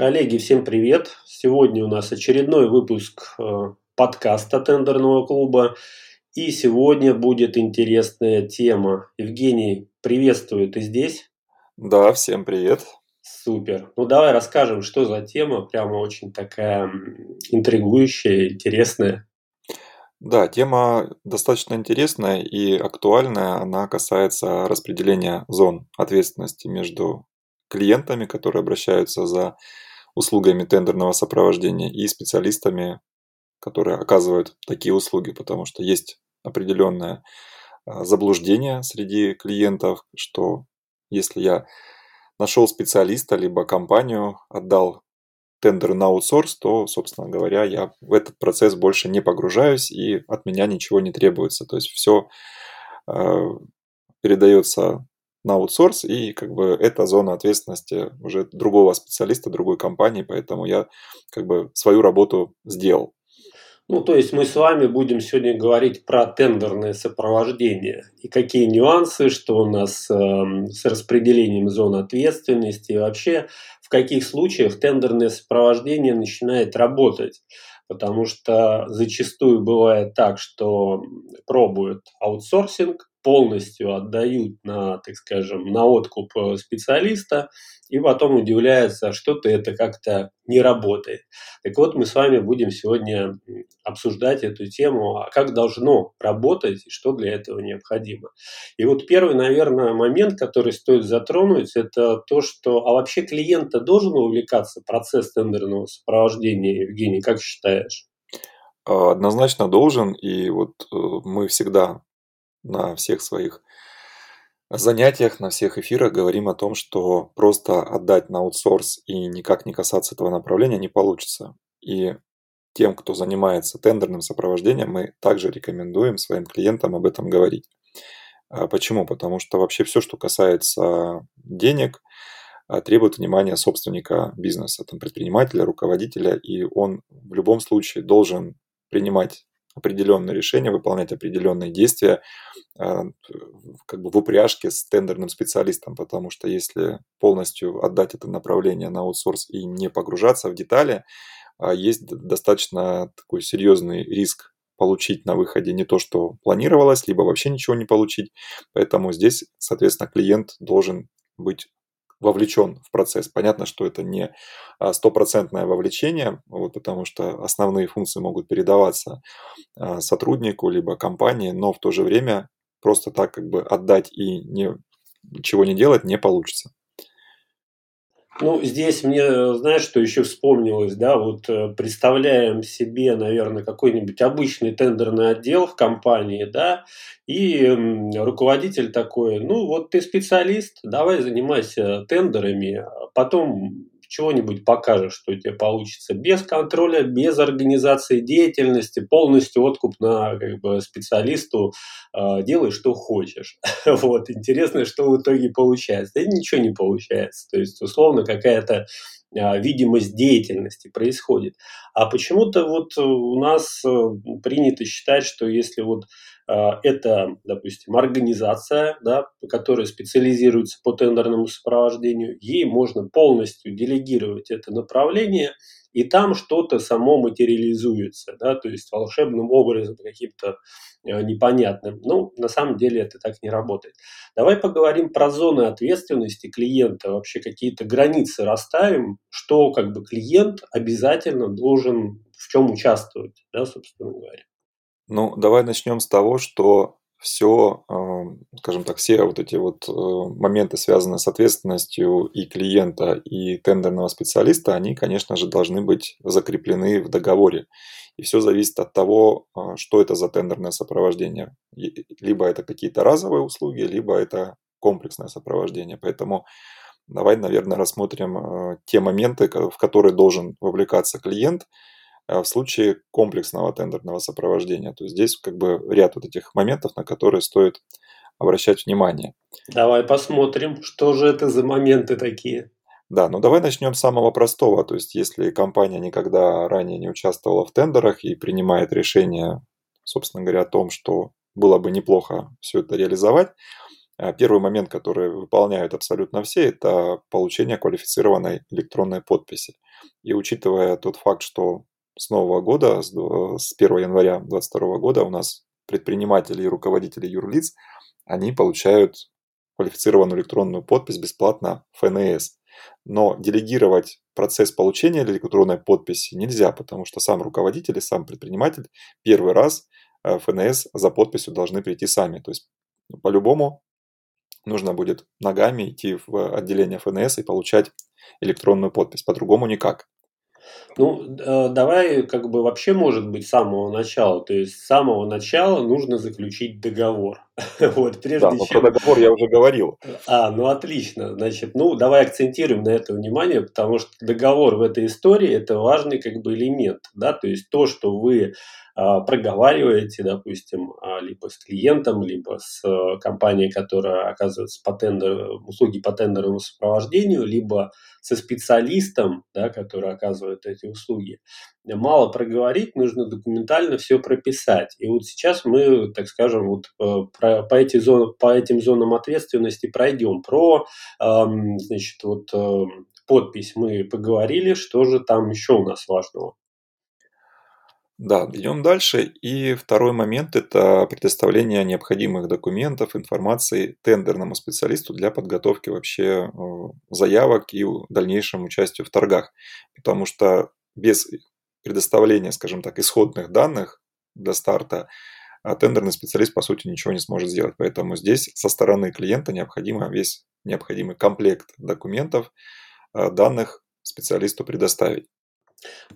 Коллеги, всем привет! Сегодня у нас очередной выпуск э, подкаста тендерного клуба. И сегодня будет интересная тема. Евгений, приветствую, ты здесь? Да, всем привет. Супер. Ну давай расскажем, что за тема. Прямо очень такая интригующая, интересная. Да, тема достаточно интересная и актуальная. Она касается распределения зон ответственности между клиентами, которые обращаются за услугами тендерного сопровождения и специалистами, которые оказывают такие услуги, потому что есть определенное а, заблуждение среди клиентов, что если я нашел специалиста либо компанию, отдал тендер на аутсорс, то, собственно говоря, я в этот процесс больше не погружаюсь и от меня ничего не требуется. То есть все а, передается на аутсорс, и как бы это зона ответственности уже другого специалиста, другой компании, поэтому я как бы свою работу сделал. Ну, то есть мы с вами будем сегодня говорить про тендерное сопровождение и какие нюансы, что у нас э, с распределением зон ответственности и вообще в каких случаях тендерное сопровождение начинает работать. Потому что зачастую бывает так, что пробуют аутсорсинг, полностью отдают на, так скажем, на откуп э, специалиста, и потом удивляются, что-то это как-то не работает. Так вот, мы с вами будем сегодня обсуждать эту тему, а как должно работать и что для этого необходимо. И вот первый, наверное, момент, который стоит затронуть, это то, что, а вообще клиента должен увлекаться процесс тендерного сопровождения, Евгений, как считаешь? Однозначно должен, и вот э, мы всегда на всех своих занятиях, на всех эфирах говорим о том, что просто отдать на аутсорс и никак не касаться этого направления не получится. И тем, кто занимается тендерным сопровождением, мы также рекомендуем своим клиентам об этом говорить. А почему? Потому что вообще все, что касается денег, а, требует внимания собственника бизнеса, там, предпринимателя, руководителя, и он в любом случае должен принимать определенные решения, выполнять определенные действия а, как бы в упряжке с тендерным специалистом, потому что если полностью отдать это направление на аутсорс и не погружаться в детали, а, есть достаточно такой серьезный риск получить на выходе не то, что планировалось, либо вообще ничего не получить. Поэтому здесь, соответственно, клиент должен быть вовлечен в процесс. Понятно, что это не а, стопроцентное вовлечение, вот, потому что основные функции могут передаваться а, сотруднику либо компании, но в то же время просто так как бы отдать и не, ничего не делать не получится. Ну, здесь мне, знаешь, что еще вспомнилось, да, вот э, представляем себе, наверное, какой-нибудь обычный тендерный отдел в компании, да, и руководитель такой, ну, вот ты специалист, давай занимайся тендерами, а потом чего-нибудь покажешь, что у тебя получится без контроля, без организации деятельности, полностью откуп на как бы, специалисту, э, делай, что хочешь. вот, интересно, что в итоге получается. Да ничего не получается. То есть, условно, какая-то э, видимость деятельности происходит. А почему-то вот у нас э, принято считать, что если вот а, это, допустим, организация, да, которая специализируется по тендерному сопровождению. Ей можно полностью делегировать это направление, и там что-то само материализуется, да, то есть волшебным образом каким-то а, непонятным. Ну, на самом деле это так не работает. Давай поговорим про зоны ответственности клиента, вообще какие-то границы расставим, что как бы клиент обязательно должен в чем участвовать, да, собственно говоря. Ну, давай начнем с того, что все, скажем так, все вот эти вот э, моменты, связанные с ответственностью и клиента, и тендерного специалиста, они, конечно же, должны быть закреплены в договоре. И все зависит от того, а, что это за тендерное сопровождение. Либо это какие-то разовые услуги, либо это комплексное сопровождение. Поэтому давай, наверное, рассмотрим э, те моменты, в которые должен вовлекаться клиент – в случае комплексного тендерного сопровождения. То есть здесь как бы ряд вот этих моментов, на которые стоит обращать внимание. Давай посмотрим, что же это за моменты такие. Да, ну давай начнем с самого простого. То есть если компания никогда ранее не участвовала в тендерах и принимает решение, собственно говоря, о том, что было бы неплохо все это реализовать, А первый момент, который выполняют абсолютно все, это получение квалифицированной электронной подписи. И учитывая тот факт, что с нового года, с 1 января 2022 года у нас предприниматели и руководители юрлиц, они получают квалифицированную электронную подпись бесплатно ФНС. Но делегировать процесс получения электронной подписи нельзя, потому что сам руководитель и сам предприниматель первый раз э, ФНС за подписью должны прийти сами. То есть ну, по-любому нужно будет ногами идти в отделение ФНС и получать электронную подпись. По-другому никак. Ну, э, давай как бы вообще может быть с самого начала. То есть с самого начала нужно заключить договор. вот, прежде да, чем... про договор я уже говорил. А, ну отлично. Значит, ну давай акцентируем на это внимание, потому что договор в этой истории это важный как бы элемент, да, то есть то, что вы а, проговариваете, допустим, а, либо с клиентом, либо с а, компанией, которая оказывает по тендер, услуги по тендерному сопровождению, либо со специалистом, да, который оказывает эти услуги. Мало проговорить, нужно документально все прописать. И вот сейчас мы, так скажем, вот э, про, по, эти зоны, по этим зонам ответственности пройдем. Про значит, вот, э, подпись мы поговорили, что же там еще у нас важного? Да, идем дальше. И второй момент– это предоставление необходимых документов, информации тендерному специалисту для подготовки вообще э, заявок и дальнейшему участию в торгах. Потому что без предоставления, скажем так, исходных данных для старта, а тендерный специалист, по сути, ничего не сможет сделать. Поэтому здесь со стороны клиента необходимо весь необходимый комплект документов, э, данных специалисту предоставить.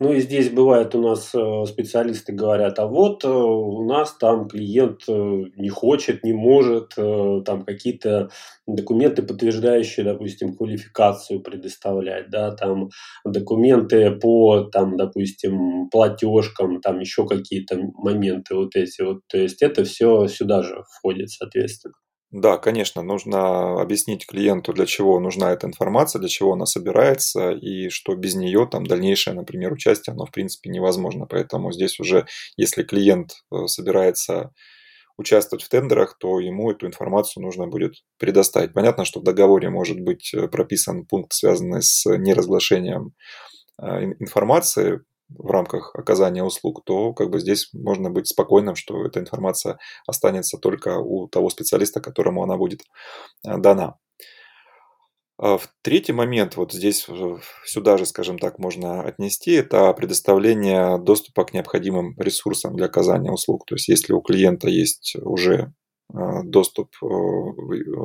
Ну и здесь бывает у нас э, специалисты говорят, а вот э, у нас там клиент э, не хочет, не может, там какие-то документы, подтверждающие, допустим, квалификацию предоставлять, да, там документы по, там, допустим, платежкам, там еще какие-то моменты вот эти вот. То есть это все сюда же входит, соответственно. Да, конечно, нужно объяснить клиенту, для чего нужна эта информация, для чего она собирается, и что без нее там дальнейшее, например, участие, оно в принципе невозможно. Поэтому здесь уже, если клиент э, собирается участвовать в тендерах, то ему эту информацию нужно будет предоставить. Понятно, что в договоре может быть э, прописан пункт, связанный с неразглашением э, информации, в рамках оказания услуг, то как бы здесь можно быть спокойным, что эта информация останется только у того специалиста, которому она будет э, дана. А в третий момент, вот здесь сюда же, скажем так, можно отнести, это предоставление доступа к необходимым ресурсам для оказания услуг. То есть если у клиента есть уже Э, доступ, э,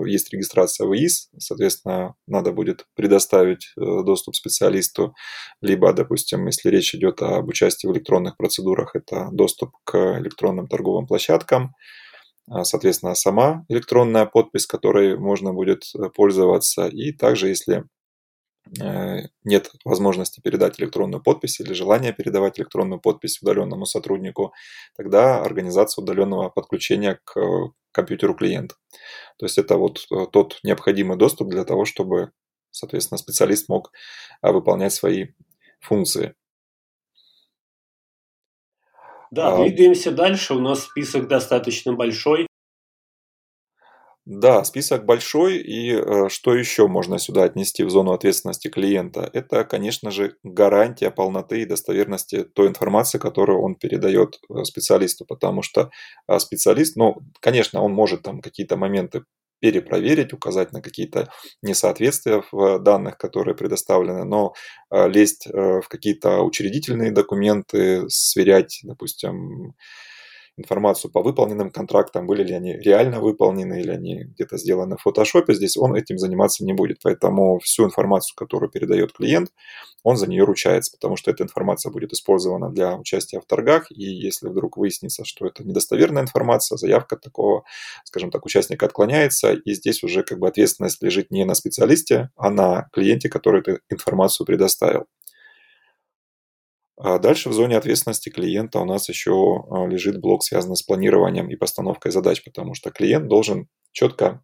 есть регистрация в ИИС, соответственно, надо будет предоставить э, доступ специалисту, либо, допустим, если речь идет об участии в электронных процедурах, это доступ к электронным торговым площадкам, соответственно, сама электронная подпись, которой можно будет пользоваться, и также, если Э, нет возможности передать электронную подпись или желания передавать электронную подпись удаленному сотруднику, тогда организация удаленного подключения к компьютеру клиента. То есть это вот э, тот необходимый доступ для того, чтобы, соответственно, специалист мог э, выполнять свои функции. Да, а двигаемся дальше. У нас список достаточно большой. Да, список большой, и э, что еще можно сюда отнести в зону ответственности клиента? Это, конечно же, гарантия полноты и достоверности той информации, которую он передает э, специалисту, потому что э, специалист, ну, конечно, он может там какие-то моменты перепроверить, указать на какие-то несоответствия в данных, которые предоставлены, но лезть в какие-то учредительные документы, сверять, допустим, информацию по выполненным контрактам, были ли они реально выполнены или они где-то сделаны в фотошопе, здесь он этим заниматься не будет. Поэтому всю информацию, которую передает клиент, он за нее ручается, потому что эта информация будет использована для участия в торгах, и если вдруг выяснится, что это недостоверная информация, заявка такого, скажем так, участника отклоняется, и здесь уже как бы ответственность лежит не на специалисте, а на клиенте, который эту информацию предоставил. А дальше в зоне ответственности клиента у нас еще а, лежит блок, связанный с планированием и постановкой задач, потому что клиент должен четко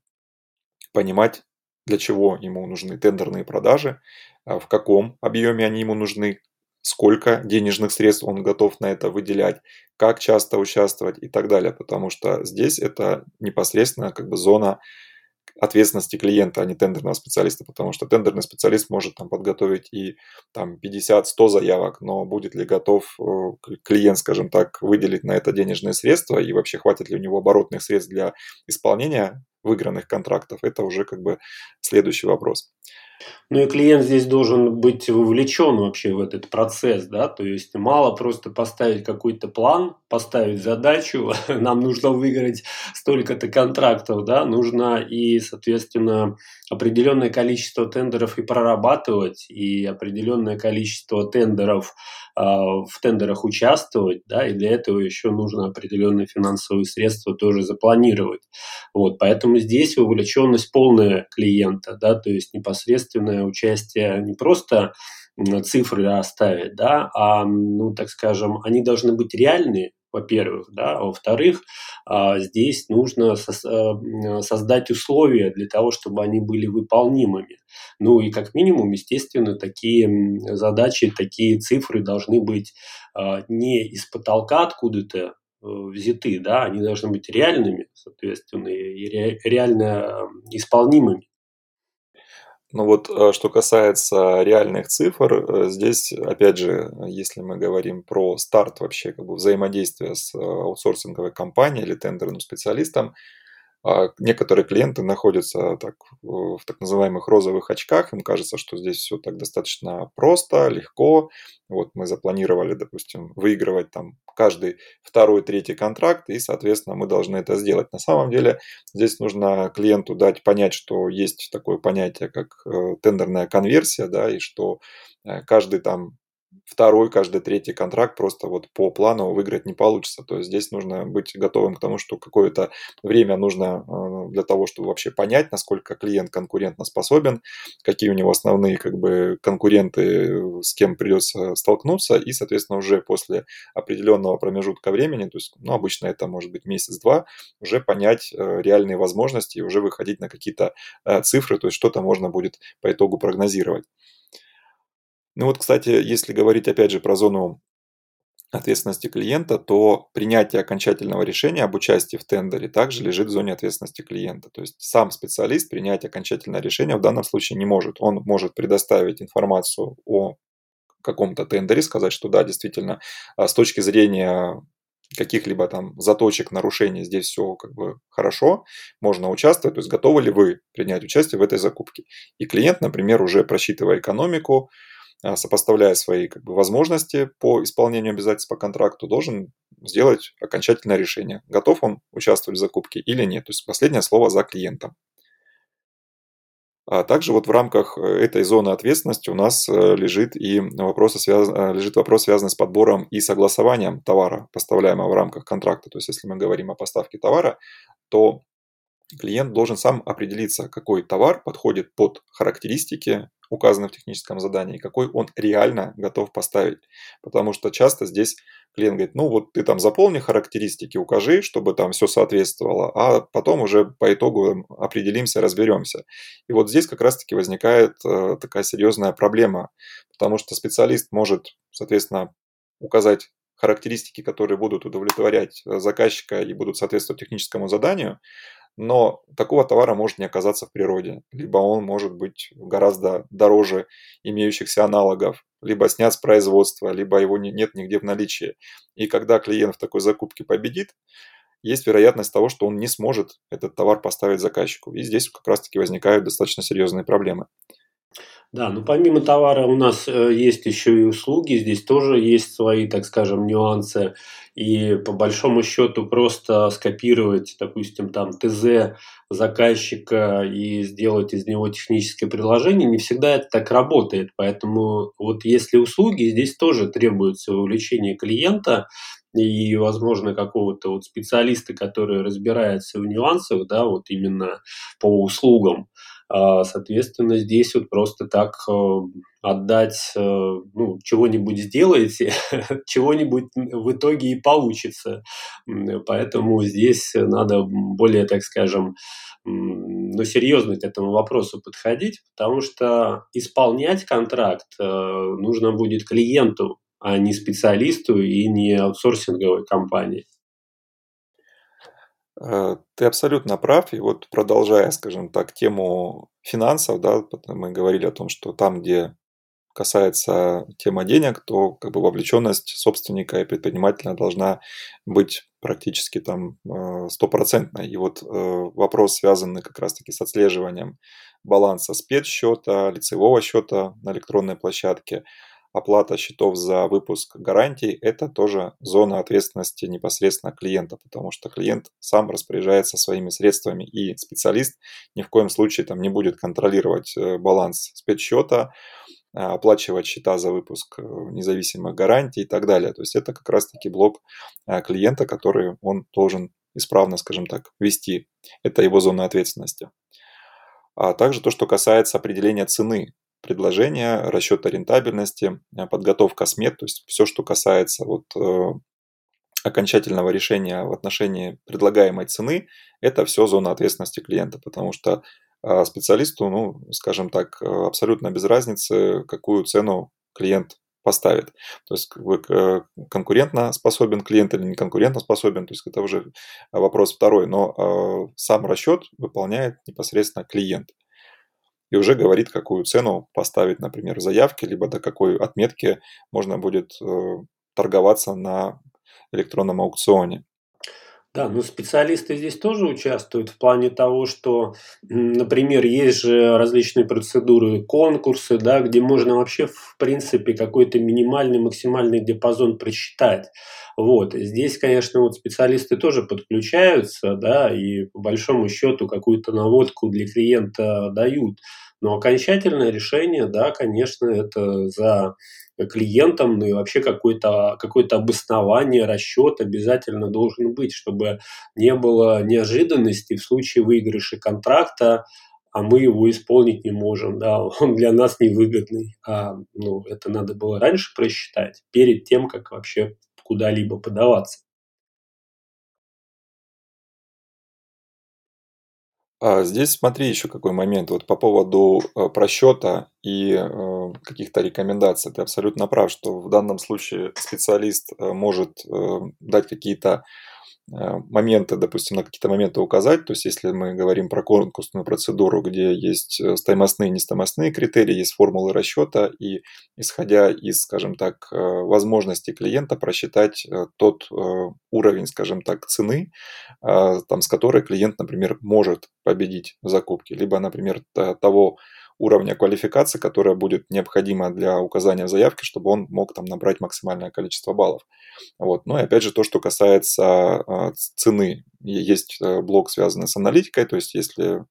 понимать, для чего ему нужны тендерные продажи, а, в каком объеме они ему нужны, сколько денежных средств он готов на это выделять, как часто участвовать и так далее, потому что здесь это непосредственно как бы зона ответственности клиента, а не тендерного специалиста, потому что тендерный специалист может там подготовить и там 50-100 заявок, но будет ли готов э, клиент, скажем так, выделить на это денежные средства и вообще хватит ли у него оборотных средств для исполнения выигранных контрактов, это уже как бы следующий вопрос. Ну и клиент здесь должен быть вовлечен вообще в этот процесс, да, то есть мало просто поставить какой-то план, поставить задачу, нам нужно выиграть столько-то контрактов, да, нужно и, соответственно, определенное количество тендеров и прорабатывать, и определенное количество тендеров э, в тендерах участвовать, да, и для этого еще нужно определенные финансовые средства тоже запланировать. Вот, поэтому здесь вовлеченность полная клиента, да, то есть непосредственное участие не просто цифры оставить, да, а, ну, так скажем, они должны быть реальные, во-первых, да, а во-вторых, а, здесь нужно э, создать условия для того, чтобы они были выполнимыми. Ну и как минимум, естественно, такие задачи, такие цифры должны быть а, не из потолка откуда-то э, взяты, да, они должны быть реальными, соответственно, и реально исполнимыми. Ну вот, э, что касается реальных цифр, э, здесь, опять же, если мы говорим про старт вообще как бы взаимодействия с э, аутсорсинговой компанией или тендерным специалистом, некоторые клиенты находятся так, в так называемых розовых очках, им кажется, что здесь все так достаточно просто, легко. Вот мы запланировали, допустим, выигрывать там каждый второй, третий контракт, и, соответственно, мы должны это сделать. На самом деле здесь нужно клиенту дать понять, что есть такое понятие, как э, тендерная конверсия, да, и что э, каждый там второй, каждый третий контракт просто вот по плану выиграть не получится. То есть здесь нужно быть готовым к тому, что какое-то время нужно э, для того, чтобы вообще понять, насколько клиент конкурентно способен, какие у него основные как бы конкуренты, с кем придется столкнуться, и, соответственно, уже после определенного промежутка времени, то есть, ну, обычно это может быть месяц-два, уже понять э, реальные возможности и уже выходить на какие-то э, цифры, то есть что-то можно будет по итогу прогнозировать. Ну вот, кстати, если говорить опять же про зону ответственности клиента, то принятие окончательного решения об участии в тендере также лежит в зоне ответственности клиента. То есть сам специалист принять окончательное решение в данном случае не может. Он может предоставить информацию о каком-то тендере, сказать, что да, действительно, а, с точки зрения каких-либо там заточек, нарушений, здесь все как бы хорошо, можно участвовать, то есть готовы ли вы принять участие в этой закупке. И клиент, например, уже просчитывая экономику, сопоставляя свои как бы, возможности по исполнению обязательств по контракту, должен сделать окончательное решение, готов он участвовать в закупке или нет. То есть последнее слово за клиентом. А также вот в рамках э, этой зоны ответственности у нас э, лежит и вопрос, связ... Э, лежит вопрос, связанный с подбором и согласованием товара, поставляемого в рамках контракта. То есть если мы говорим о поставке товара, то клиент должен сам определиться, какой товар подходит под характеристики указаны в техническом задании, какой он реально готов поставить. Потому что часто здесь клиент говорит, ну вот ты там заполни характеристики, укажи, чтобы там все соответствовало, а потом уже по итогу определимся, разберемся. И вот здесь как раз-таки возникает э, такая серьезная проблема, потому что специалист может, соответственно, указать характеристики, которые будут удовлетворять э, заказчика и будут соответствовать техническому заданию, но такого товара может не оказаться в природе, либо он может быть гораздо дороже имеющихся аналогов, либо снят с производства, либо его нет нигде в наличии. И когда клиент в такой закупке победит, есть вероятность того, что он не сможет этот товар поставить заказчику. И здесь как раз-таки возникают достаточно серьезные проблемы. Да, ну помимо товара у нас э, есть еще и услуги, здесь тоже есть свои, так скажем, нюансы. И по большому счету просто скопировать, допустим, там ТЗ заказчика и сделать из него техническое приложение, не всегда это так работает. Поэтому вот если услуги, здесь тоже требуется вовлечение клиента, и, возможно, какого-то вот специалиста, который разбирается в нюансах, да, вот именно по услугам. А, соответственно, здесь вот просто так э, отдать, э, ну, чего-нибудь сделаете, чего-нибудь в итоге и получится. Поэтому здесь надо более, так скажем, ну, серьезно к этому вопросу подходить, потому что исполнять контракт э, нужно будет клиенту, а не специалисту и не аутсорсинговой компании. Э, ты абсолютно прав. И вот продолжая, скажем так, тему финансов, да, мы говорили о том, что там, где касается темы денег, то как бы вовлеченность собственника и предпринимателя должна быть практически там э, стопроцентной. И вот э, вопрос, связанный как раз-таки с отслеживанием баланса спецсчета, лицевого счета на электронной площадке, оплата счетов за выпуск гарантий – это тоже зона ответственности непосредственно клиента, потому что клиент сам распоряжается своими средствами, и специалист ни в коем случае там не будет контролировать э, баланс спецсчета, а, оплачивать счета за выпуск э, независимых гарантий и так далее. То есть это как раз-таки блок клиента, который он должен исправно, скажем так, вести. Это его зона ответственности. А также то, что касается определения цены предложения, расчета рентабельности, а, подготовка смет, то есть все, что касается вот э, окончательного решения в отношении предлагаемой цены, это все зона ответственности клиента, потому что а специалисту, ну, скажем так, э, абсолютно без разницы, какую цену клиент поставит. То есть как бы, э, конкурентно способен клиент или не конкурентно способен, то есть это уже вопрос второй, но э, сам расчет выполняет непосредственно клиент и уже говорит, какую цену поставить, например, в заявке, либо до какой отметки можно будет торговаться на электронном аукционе. Да, ну специалисты здесь тоже участвуют в плане того, что, например, есть же различные процедуры, конкурсы, да, где можно вообще, в принципе, какой-то минимальный, максимальный диапазон просчитать. Вот. Здесь, конечно, вот специалисты тоже подключаются, да, и по большому счету какую-то наводку для клиента дают. Но окончательное решение, да, конечно, это за клиентам, ну и вообще какое-то какое обоснование, расчет обязательно должен быть, чтобы не было неожиданности в случае выигрыша контракта, а мы его исполнить не можем, да, он для нас невыгодный. А, ну, это надо было раньше просчитать, перед тем, как вообще куда-либо подаваться. Здесь смотри еще какой момент. Вот по поводу э, просчета и э, каких-то рекомендаций. Ты абсолютно прав, что в данном случае специалист э, может дать какие-то моменты, допустим, на какие-то моменты указать. То есть, если мы говорим про конкурсную процедуру, где есть э, стоимостные и нестоимостные критерии, есть формулы расчета, и исходя из, скажем так, э, возможностей клиента просчитать тот уровень, скажем так, цены, там, с которой клиент, например, может победить в закупке, либо, например, того уровня квалификации, которая будет необходима для указания в заявке, чтобы он мог там набрать максимальное количество баллов. Вот. Ну и опять же то, что касается а, цены. Есть э, блок, связанный с аналитикой, то есть если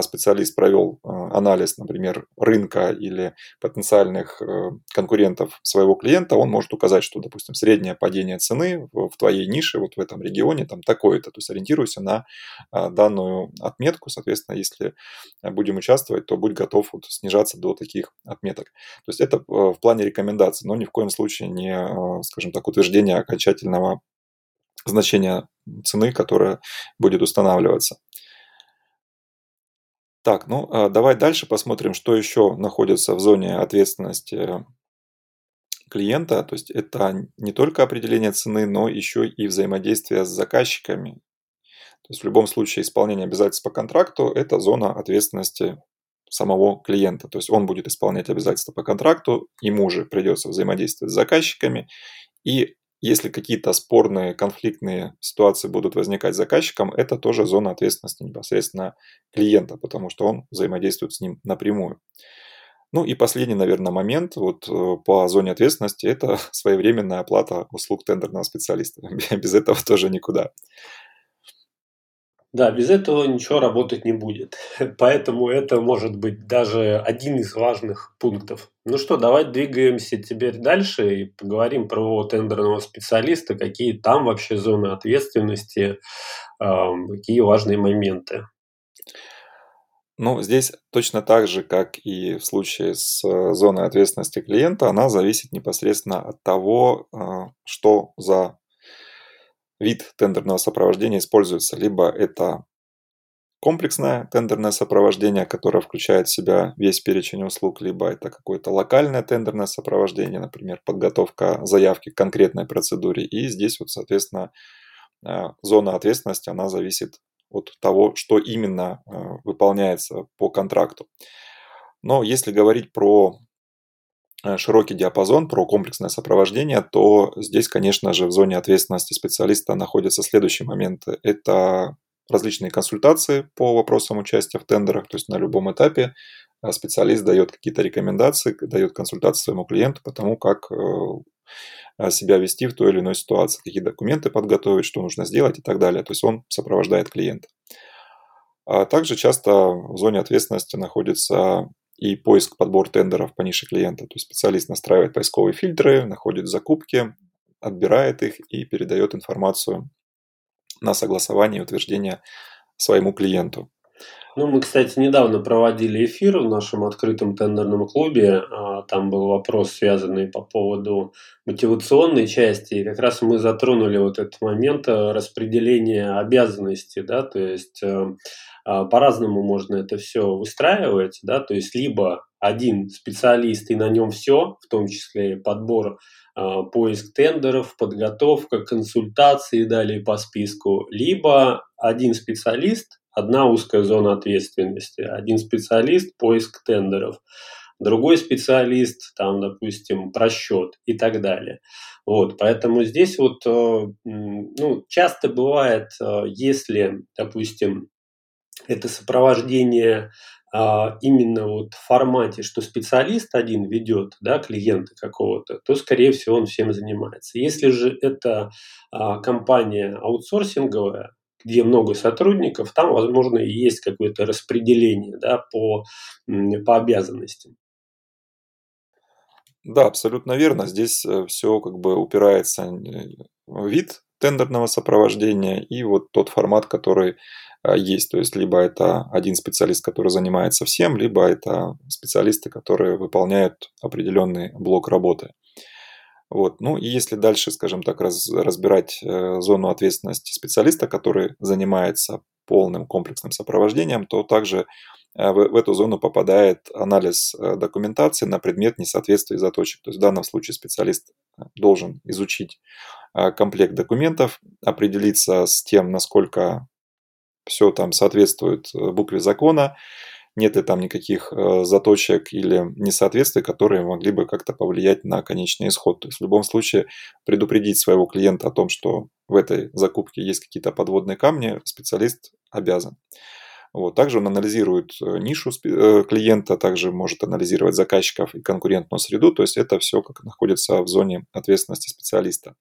специалист провел а, анализ, например, рынка или потенциальных э, конкурентов своего клиента, он может указать, что, допустим, среднее падение цены в твоей нише, вот в этом регионе, там такое-то. То есть ориентируйся на а, данную отметку. Соответственно, если будем участвовать, то будь готов вот снижаться до таких отметок. То есть это э, в плане рекомендаций, но ни в коем случае не, скажем так, утверждение окончательного значения цены, которая будет устанавливаться. Так, ну а, давай дальше посмотрим, что еще находится в зоне ответственности клиента. То есть это не только определение цены, но еще и взаимодействие с заказчиками. То есть в любом случае исполнение обязательств по контракту – это зона ответственности самого клиента. То есть он будет исполнять обязательства по контракту, ему же придется взаимодействовать с заказчиками, и если какие-то спорные, конфликтные ситуации будут возникать с заказчиком, это тоже зона ответственности непосредственно клиента, потому что он взаимодействует с ним напрямую. Ну и последний, наверное, момент вот э, по зоне ответственности – это своевременная оплата услуг тендерного специалиста. Без этого тоже никуда. Да, без этого ничего работать не будет. Поэтому это может быть даже один из важных пунктов. Ну что, давай двигаемся теперь дальше и поговорим про тендерного специалиста, какие там вообще зоны ответственности, какие важные моменты. Ну, здесь точно так же, как и в случае с э, зоной ответственности клиента, она зависит непосредственно от того, э, что за вид тендерного сопровождения используется. Либо это комплексное тендерное сопровождение, которое включает в себя весь перечень услуг, либо это какое-то локальное тендерное сопровождение, например, подготовка заявки к конкретной процедуре. И здесь вот, соответственно, зона ответственности, она зависит от того, что именно выполняется по контракту. Но если говорить про широкий диапазон, про комплексное сопровождение, то здесь, конечно же, в зоне ответственности специалиста находятся следующие моменты. Это различные консультации по вопросам участия в тендерах, то есть на любом этапе а, специалист дает какие-то рекомендации, дает консультации своему клиенту по тому, как э, себя вести в той или иной ситуации, какие документы подготовить, что нужно сделать и так далее. То есть он сопровождает клиента. А также часто в зоне ответственности находится и поиск, подбор тендеров по нише клиента. То есть специалист настраивает поисковые фильтры, находит закупки, отбирает их и передает информацию на согласование и утверждение своему клиенту. Ну, мы, кстати, недавно проводили эфир в нашем открытом тендерном клубе. А, там был вопрос, связанный по поводу мотивационной части. И как раз мы затронули вот этот момент э, распределения обязанностей. Да? То есть э, по-разному можно это все выстраивать. Да? То есть либо один специалист и на нем все, в том числе подбор а, поиск тендеров, подготовка, консультации далее по списку, либо один специалист, одна узкая зона ответственности, один специалист, поиск тендеров, другой специалист, там, допустим, просчет и так далее. Вот, поэтому здесь вот, э, ну, часто бывает, э, если, допустим, это сопровождение а, именно вот в формате, что специалист один ведет да, клиента какого-то, то, скорее всего, он всем занимается. Если же это а, компания аутсорсинговая, где много сотрудников, там, возможно, и есть какое-то распределение да, по, по обязанностям. Да, абсолютно верно. Здесь э, все как бы упирается в вид тендерного сопровождения и вот тот формат, который есть. То есть либо это один специалист, который занимается всем, либо это специалисты, которые выполняют определенный блок работы. Вот. Ну и если дальше, скажем так, раз, разбирать э, зону ответственности специалиста, который занимается полным комплексным сопровождением, то также э, в, в эту зону попадает анализ э, документации на предмет несоответствия заточек. То есть в данном случае специалист э, должен изучить э, комплект документов, определиться с тем, насколько все там соответствует э, букве закона, нет ли там никаких э, заточек или несоответствий, которые могли бы как-то повлиять на конечный исход. То есть в любом случае предупредить своего клиента о том, что в этой закупке есть какие-то подводные камни, специалист обязан. Вот. Также он анализирует э, нишу клиента, также может анализировать заказчиков и конкурентную среду, то есть это все как находится в зоне ответственности специалиста.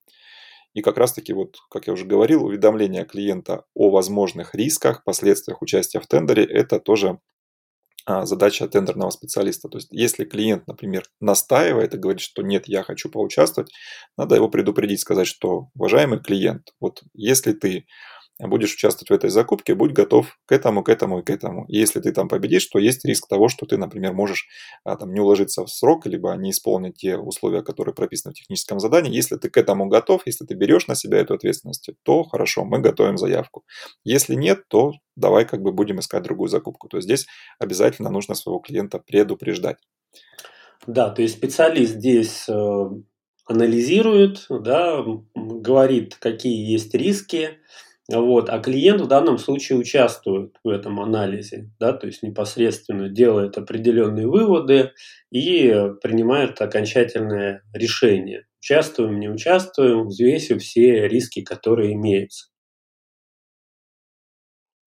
И как раз-таки, вот, как я уже говорил, уведомление клиента о возможных рисках, последствиях участия в тендере – это тоже а, задача тендерного специалиста. То есть, если клиент, например, настаивает и говорит, что нет, я хочу поучаствовать, надо его предупредить, сказать, что, уважаемый клиент, вот если ты будешь участвовать в этой закупке, будь готов к этому, к этому и к этому. И если ты там победишь, то есть риск того, что ты, например, можешь а, там, не уложиться в срок, либо не исполнить те условия, которые прописаны в техническом задании. Если ты к этому готов, если ты берешь на себя эту ответственность, то хорошо, мы готовим заявку. Если нет, то давай как бы будем искать другую закупку. То есть здесь обязательно нужно своего клиента предупреждать. Да, то есть специалист здесь э, анализирует, да, говорит, какие есть риски, вот. А клиент в данном случае участвует в этом анализе, да, то есть непосредственно делает определенные выводы и принимает окончательное решение. Участвуем, не участвуем, взвесив все риски, которые имеются.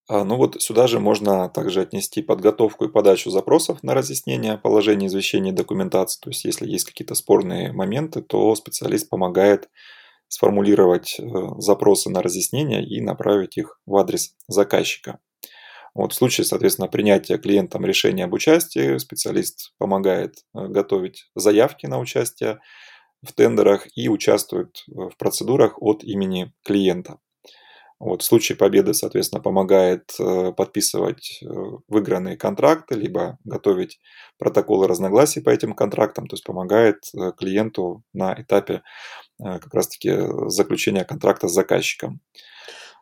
А, ну вот сюда же можно также отнести подготовку и подачу запросов на разъяснение положения извещения документации. То есть если есть какие-то спорные моменты, то специалист помогает сформулировать э, запросы на разъяснение и направить их в адрес заказчика. Вот в случае, соответственно, принятия клиентом решения об участии, специалист помогает э, готовить заявки на участие в тендерах и участвует в процедурах от имени клиента. Вот, в случае победы, соответственно, помогает э, подписывать выигранные контракты, либо готовить протоколы разногласий по этим контрактам, то есть помогает клиенту на этапе Э, как раз-таки заключения контракта с заказчиком.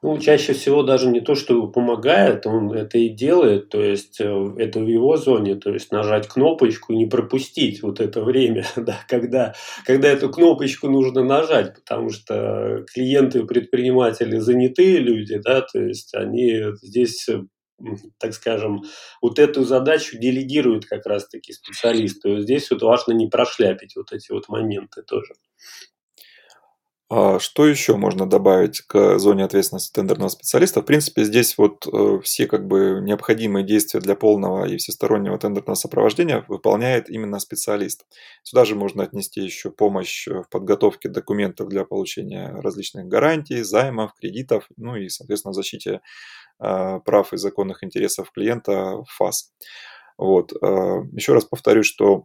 Ну, чаще всего даже не то, что помогает, он это и делает, то есть э, это в его зоне, то есть нажать кнопочку и не пропустить вот это время, да, когда, когда эту кнопочку нужно нажать, потому что клиенты, предприниматели занятые люди, да, то есть они здесь так скажем, вот эту задачу делегируют как раз-таки специалисты. Здесь вот важно не прошляпить вот эти вот моменты тоже. А что еще можно добавить к зоне ответственности тендерного специалиста? В принципе, здесь вот э, все как бы необходимые действия для полного и всестороннего тендерного сопровождения выполняет именно специалист. Сюда же можно отнести еще помощь в подготовке документов для получения различных гарантий, займов, кредитов, ну и, соответственно, защите а, прав и законных интересов клиента ФАС. Вот. А, еще раз повторю, что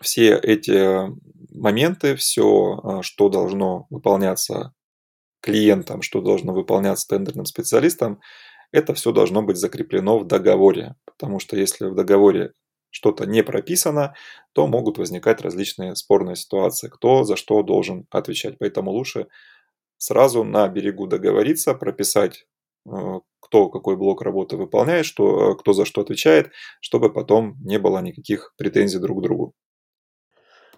все эти моменты, все, а, что должно выполняться клиентам, что должно выполняться тендерным специалистам, это все должно быть закреплено в договоре. Потому что если в договоре что-то не прописано, то могут возникать различные спорные ситуации, кто за что должен отвечать. Поэтому лучше сразу на берегу договориться, прописать, э, кто какой блок работы выполняет, что, э, кто за что отвечает, чтобы потом не было никаких претензий друг к другу.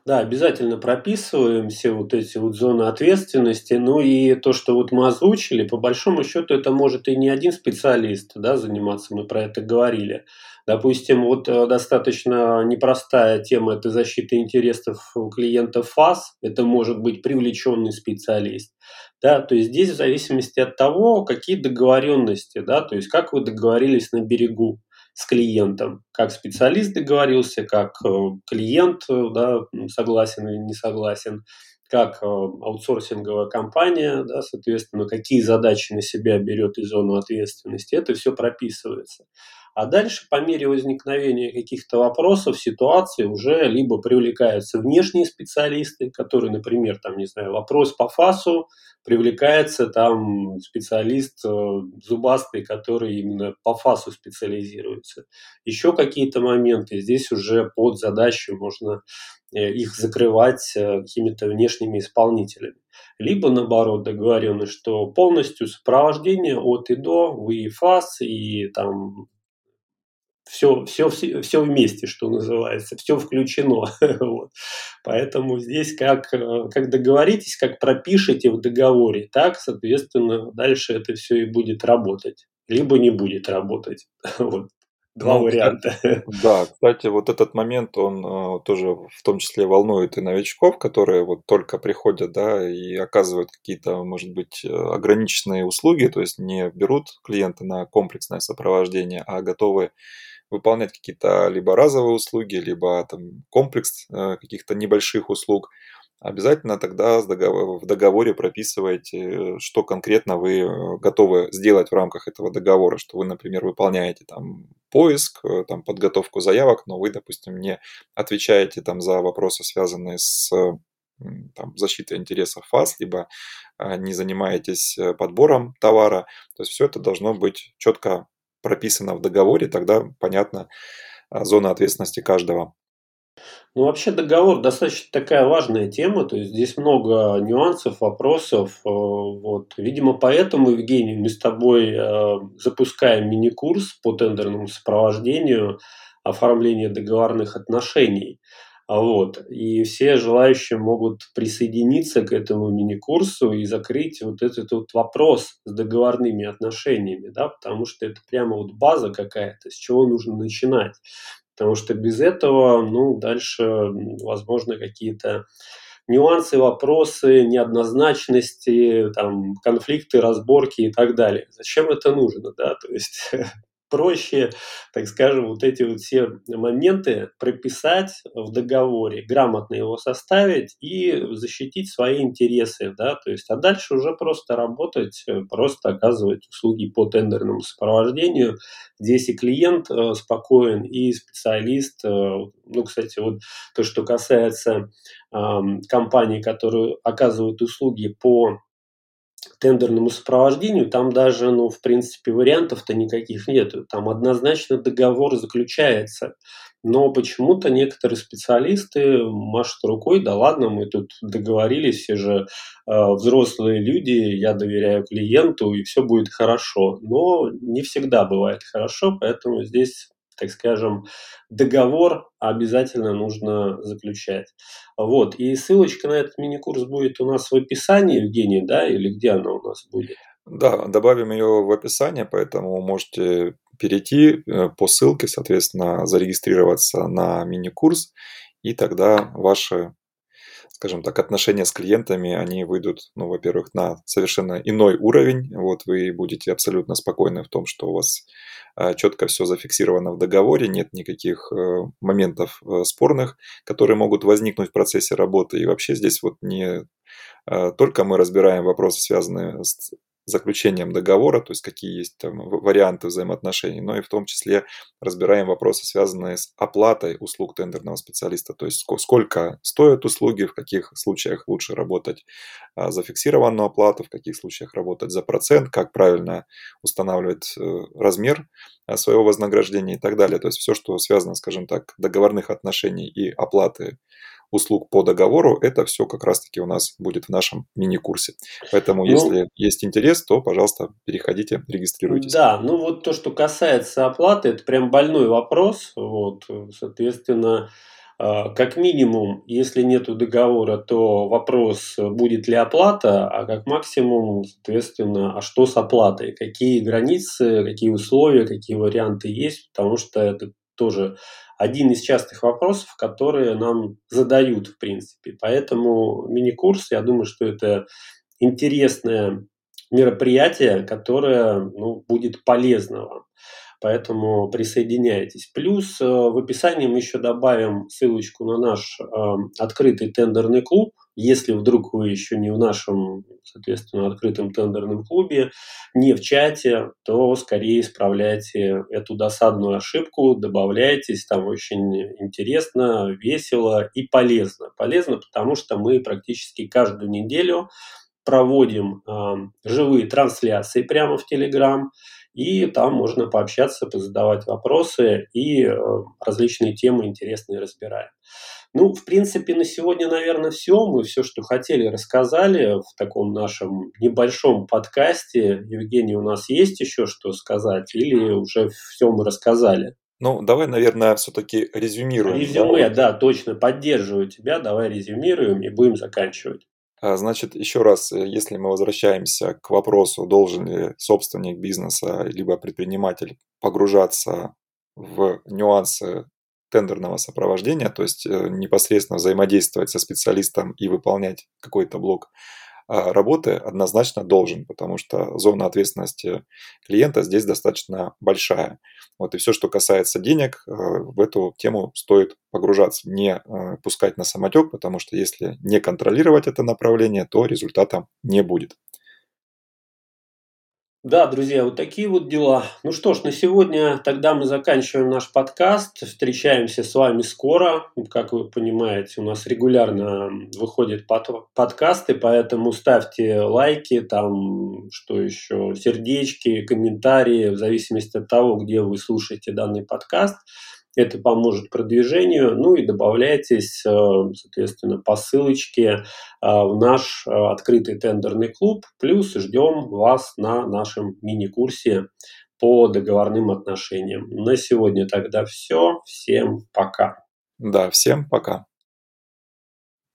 Да, обязательно прописываем все вот эти вот зоны ответственности. Ну и то, что вот мы озвучили, по большому счету это может и не один специалист да, заниматься, мы про это говорили. Допустим, вот э, достаточно непростая тема – это защита интересов клиента ФАС. Это может быть привлеченный специалист. Да, то есть здесь в зависимости от того, какие договоренности, да, то есть как вы договорились на берегу с клиентом, как специалист договорился, как э, клиент э, да, согласен или не согласен, как э, аутсорсинговая компания, да, соответственно, какие задачи на себя берет из зоны ответственности, это все прописывается. А дальше, по мере возникновения каких-то вопросов, ситуаций, уже либо привлекаются внешние специалисты, которые, например, там, не знаю, вопрос по ФАСу, привлекается там специалист э, зубастый, который именно по ФАСу специализируется. Еще какие-то моменты, здесь уже под задачу можно э, их закрывать э, какими-то внешними исполнителями. Либо, наоборот, договоренность, что полностью сопровождение от и до, вы и ФАС, и там все, все, все, все вместе, что называется, все включено. вот. Поэтому здесь как, э, как договоритесь, как пропишите в договоре, так, соответственно, дальше это все и будет работать. Либо не будет работать. вот. Два ну, варианта. Кстати, да, кстати, вот этот момент, он э, тоже в том числе волнует и новичков, которые вот только приходят, да, и оказывают какие-то, может быть, э, ограниченные услуги, то есть не берут клиента на комплексное сопровождение, а готовы выполнять какие-то либо разовые услуги, либо там комплекс э, каких-то небольших услуг, обязательно тогда в договоре прописывайте, что конкретно вы э, готовы сделать в рамках этого договора, что вы, например, выполняете там поиск, э, там подготовку заявок, но вы, допустим, не отвечаете там за вопросы, связанные с там, защитой интересов ФАС, либо не занимаетесь подбором товара. То есть все это должно быть четко прописано в договоре, тогда понятна зона ответственности каждого. Ну, вообще договор достаточно такая важная тема, то есть здесь много нюансов, вопросов. Э, вот. Видимо, поэтому, Евгений, мы с тобой э, запускаем мини-курс по тендерному сопровождению оформления договорных отношений. Вот. И все желающие могут присоединиться к этому мини-курсу и закрыть вот этот вот вопрос с договорными отношениями, да, потому что это прямо вот база какая-то, с чего нужно начинать. Потому что без этого, ну, дальше, возможно, какие-то нюансы, вопросы, неоднозначности, там, конфликты, разборки и так далее. Зачем это нужно, да? То есть проще, так скажем, вот эти вот все моменты прописать в договоре, грамотно его составить и защитить свои интересы, да, то есть, а дальше уже просто работать, просто оказывать услуги по тендерному сопровождению. Здесь и клиент э, спокоен, и специалист, э, ну, кстати, вот то, что касается э, компаний, которые оказывают услуги по тендерному сопровождению, там даже, ну, в принципе, вариантов-то никаких нет. Там однозначно договор заключается. но почему-то некоторые специалисты машут рукой, да ладно, мы тут договорились, все же э, взрослые люди, я доверяю клиенту, и все будет хорошо. Но не всегда бывает хорошо, поэтому здесь так скажем, договор обязательно нужно заключать. Вот, и ссылочка на этот мини-курс будет у нас в описании, Евгений, да, или где она у нас будет? Да, добавим ее в описание, поэтому можете перейти э, по ссылке, соответственно, зарегистрироваться на мини-курс, и тогда ваши, скажем так, отношения с клиентами, они выйдут, ну, во-первых, на совершенно иной уровень. Вот вы будете абсолютно спокойны в том, что у вас э, четко все зафиксировано в договоре, нет никаких э, моментов спорных, которые могут возникнуть в процессе работы. И вообще здесь вот не только мы разбираем вопросы, связанные с заключением договора, то есть какие есть там варианты взаимоотношений, но и в том числе разбираем вопросы, связанные с оплатой услуг тендерного специалиста, то есть сколько стоят услуги, в каких случаях лучше работать а, за фиксированную оплату, в каких случаях работать за процент, как правильно устанавливать э, размер а, своего вознаграждения и так далее. То есть все, что связано, скажем так, договорных отношений и оплаты услуг по договору, это все как раз-таки у нас будет в нашем мини-курсе. Поэтому, ну, если есть интерес, то, пожалуйста, переходите, регистрируйтесь. Да, ну вот то, что касается оплаты, это прям больной вопрос. Вот, соответственно, а, как минимум, если нет договора, то вопрос, будет ли оплата, а как максимум, соответственно, а что с оплатой, какие границы, какие условия, какие варианты есть, потому что это тоже один из частых вопросов, которые нам задают, в принципе. Поэтому мини-курс, я думаю, что это интересное мероприятие, которое ну, будет полезно вам. Поэтому присоединяйтесь. Плюс э, в описании мы еще добавим ссылочку на наш э, открытый тендерный клуб. Если вдруг вы еще не в нашем, соответственно, открытом тендерном клубе, не в чате, то скорее исправляйте эту досадную ошибку, добавляйтесь, там очень интересно, весело и полезно. Полезно, потому что мы практически каждую неделю проводим э, живые трансляции прямо в Телеграм, и там можно пообщаться, позадавать вопросы и э, различные темы интересные разбираем. Ну, в принципе, на сегодня, наверное, все. Мы все, что хотели, рассказали в таком нашем небольшом подкасте. Евгений, у нас есть еще что сказать или уже все мы рассказали? Ну, давай, наверное, все-таки резюмируем. Резюме, да, точно, поддерживаю тебя. Давай резюмируем и будем заканчивать. А, значит, еще раз, э, если мы возвращаемся к вопросу, должен ли собственник бизнеса либо предприниматель погружаться в нюансы тендерного сопровождения, то есть э, непосредственно взаимодействовать со специалистом и выполнять какой-то блок а, работы однозначно должен, потому что зона ответственности клиента здесь достаточно большая. Вот и все, что касается денег, э, в эту тему стоит погружаться, не э, пускать на самотек, потому что если не контролировать это направление, то результата не будет. Да, друзья, вот такие вот дела. Ну что ж, на сегодня тогда мы заканчиваем наш подкаст. Встречаемся с вами скоро. Как вы понимаете, у нас регулярно выходят под подкасты, поэтому ставьте лайки, там, что еще, сердечки, комментарии, в зависимости от того, где вы слушаете данный подкаст. Это поможет продвижению. Ну и добавляйтесь, э, соответственно, по ссылочке э, в наш э, открытый тендерный клуб. Плюс ждем вас на нашем мини-курсе по договорным отношениям. На сегодня тогда все. Всем пока. Да, всем пока.